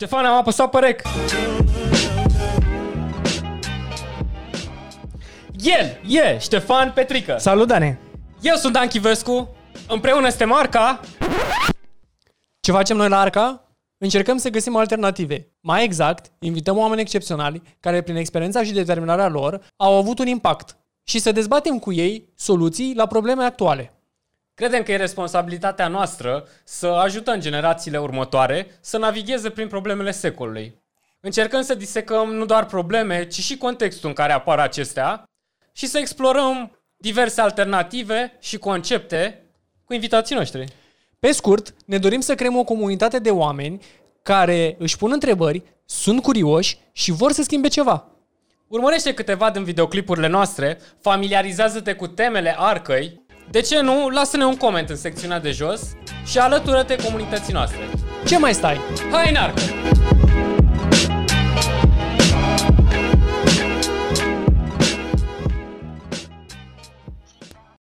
Ștefan, am apăsat pe rec. El e Ștefan Petrică. Salut, Dane! Eu sunt Dan Chivescu. Împreună suntem Arca. Ce facem noi la Arca? Încercăm să găsim alternative. Mai exact, invităm oameni excepționali care, prin experiența și determinarea lor, au avut un impact și să dezbatem cu ei soluții la probleme actuale. Credem că e responsabilitatea noastră să ajutăm generațiile următoare să navigheze prin problemele secolului. Încercăm să disecăm nu doar probleme, ci și contextul în care apar acestea și să explorăm diverse alternative și concepte cu invitații noștri. Pe scurt, ne dorim să creăm o comunitate de oameni care își pun întrebări, sunt curioși și vor să schimbe ceva. Urmărește câteva din videoclipurile noastre, familiarizează-te cu temele arcăi, de ce nu, lasă-ne un coment în secțiunea de jos și alătură-te comunității noastre. Ce mai stai? Hai în arcă!